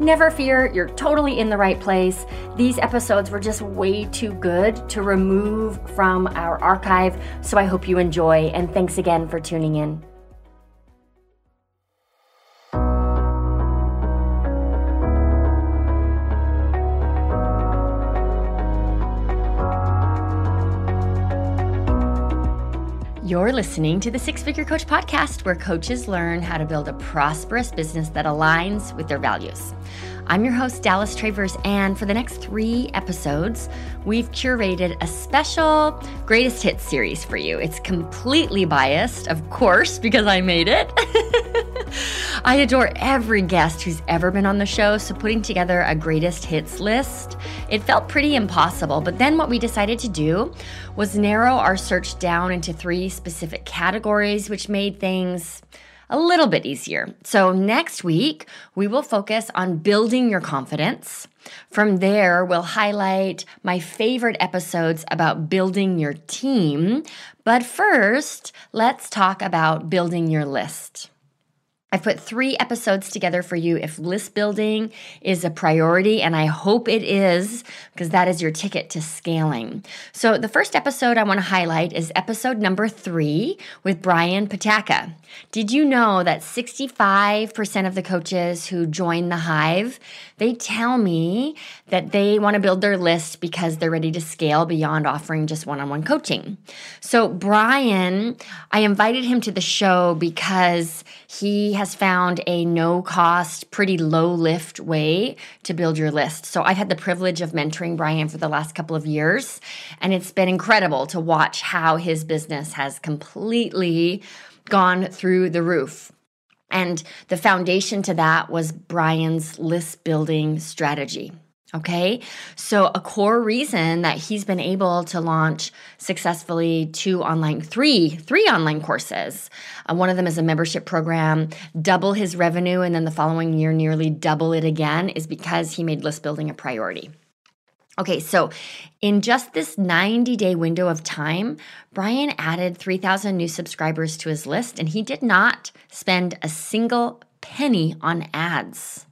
Never fear, you're totally in the right place. These episodes were just way too good to remove from our archive. So I hope you enjoy, and thanks again for tuning in. You're listening to the Six Figure Coach podcast, where coaches learn how to build a prosperous business that aligns with their values. I'm your host, Dallas Travers, and for the next three episodes, we've curated a special greatest hits series for you. It's completely biased, of course, because I made it. I adore every guest who's ever been on the show, so putting together a greatest hits list, it felt pretty impossible. But then what we decided to do was narrow our search down into three specific categories, which made things a little bit easier. So, next week, we will focus on building your confidence. From there, we'll highlight my favorite episodes about building your team. But first, let's talk about building your list. I've put three episodes together for you if list building is a priority, and I hope it is because that is your ticket to scaling. So, the first episode I want to highlight is episode number three with Brian Patacca. Did you know that 65% of the coaches who join the Hive, they tell me that they want to build their list because they're ready to scale beyond offering just one-on-one coaching. So, Brian, I invited him to the show because he has found a no cost, pretty low lift way to build your list. So I've had the privilege of mentoring Brian for the last couple of years, and it's been incredible to watch how his business has completely gone through the roof. And the foundation to that was Brian's list building strategy. Okay. So, a core reason that he's been able to launch successfully two online, three, three online courses. Uh, one of them is a membership program, double his revenue, and then the following year, nearly double it again, is because he made list building a priority. Okay, so in just this 90 day window of time, Brian added 3,000 new subscribers to his list, and he did not spend a single penny on ads.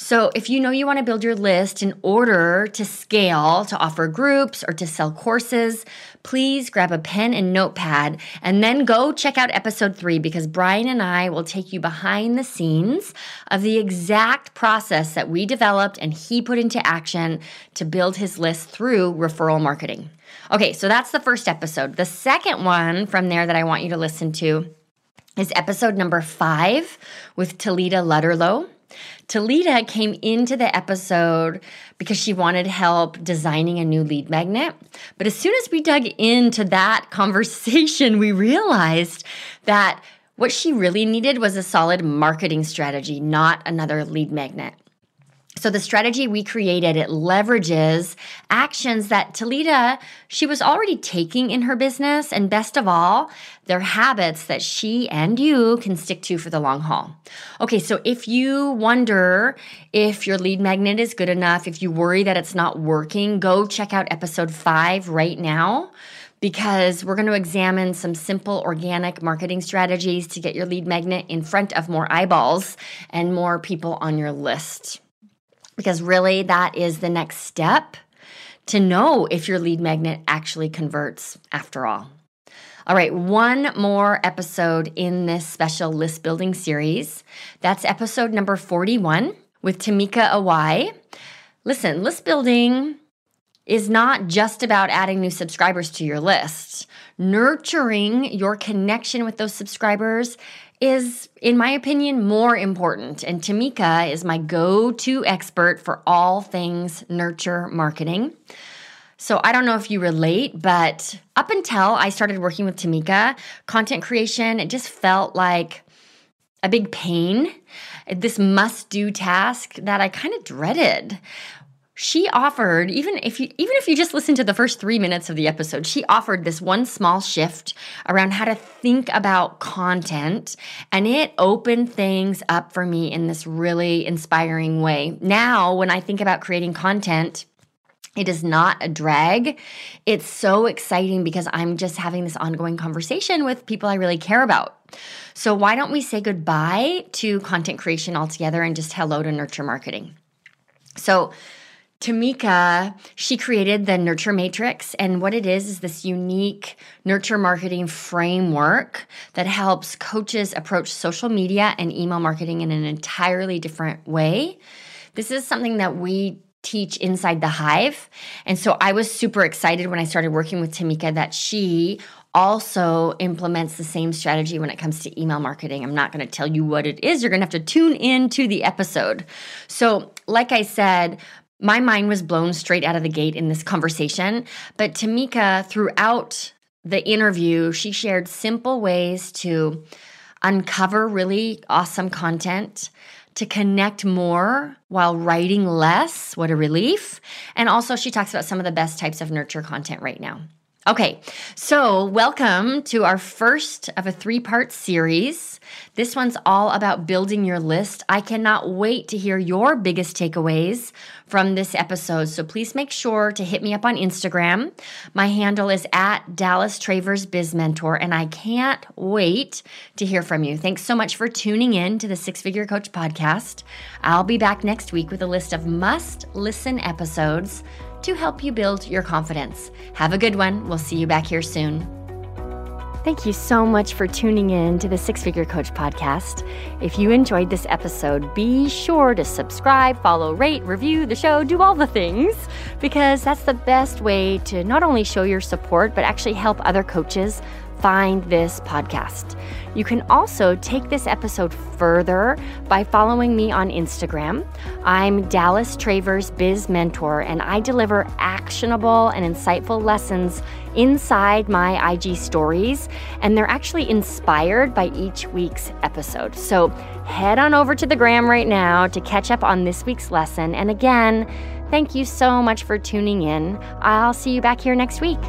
So, if you know you want to build your list in order to scale, to offer groups, or to sell courses, please grab a pen and notepad and then go check out episode three because Brian and I will take you behind the scenes of the exact process that we developed and he put into action to build his list through referral marketing. Okay, so that's the first episode. The second one from there that I want you to listen to is episode number five with Tilita Lutterloh. Tilita came into the episode because she wanted help designing a new lead magnet. But as soon as we dug into that conversation, we realized that what she really needed was a solid marketing strategy, not another lead magnet. So the strategy we created, it leverages actions that Tilita, she was already taking in her business. And best of all, they're habits that she and you can stick to for the long haul. Okay, so if you wonder if your lead magnet is good enough, if you worry that it's not working, go check out episode five right now because we're going to examine some simple organic marketing strategies to get your lead magnet in front of more eyeballs and more people on your list because really that is the next step to know if your lead magnet actually converts after all. All right, one more episode in this special list building series. That's episode number 41 with Tamika Auwai. Listen, list building is not just about adding new subscribers to your list. Nurturing your connection with those subscribers is, in my opinion, more important. And Tamika is my go to expert for all things nurture marketing. So I don't know if you relate, but up until I started working with Tamika, content creation, it just felt like a big pain, this must do task that I kind of dreaded. She offered even if you even if you just listen to the first 3 minutes of the episode she offered this one small shift around how to think about content and it opened things up for me in this really inspiring way now when i think about creating content it is not a drag. It's so exciting because I'm just having this ongoing conversation with people I really care about. So, why don't we say goodbye to content creation altogether and just hello to nurture marketing? So, Tamika, she created the Nurture Matrix. And what it is, is this unique nurture marketing framework that helps coaches approach social media and email marketing in an entirely different way. This is something that we teach inside the hive. And so I was super excited when I started working with Tamika that she also implements the same strategy when it comes to email marketing. I'm not going to tell you what it is. You're going to have to tune in to the episode. So, like I said, my mind was blown straight out of the gate in this conversation. But Tamika, throughout the interview, she shared simple ways to uncover really awesome content, to connect more while writing less. What a relief. And also, she talks about some of the best types of nurture content right now. Okay, so welcome to our first of a three part series. This one's all about building your list. I cannot wait to hear your biggest takeaways from this episode. So please make sure to hit me up on Instagram. My handle is at Dallas Travers Biz Mentor, and I can't wait to hear from you. Thanks so much for tuning in to the Six Figure Coach podcast. I'll be back next week with a list of must listen episodes to help you build your confidence. Have a good one. We'll see you back here soon. Thank you so much for tuning in to the Six Figure Coach podcast. If you enjoyed this episode, be sure to subscribe, follow, rate, review the show, do all the things, because that's the best way to not only show your support, but actually help other coaches find this podcast. You can also take this episode further by following me on Instagram. I'm Dallas Travers Biz Mentor, and I deliver actionable and insightful lessons inside my IG stories, and they're actually inspired by each week's episode. So head on over to the gram right now to catch up on this week's lesson. And again, thank you so much for tuning in. I'll see you back here next week.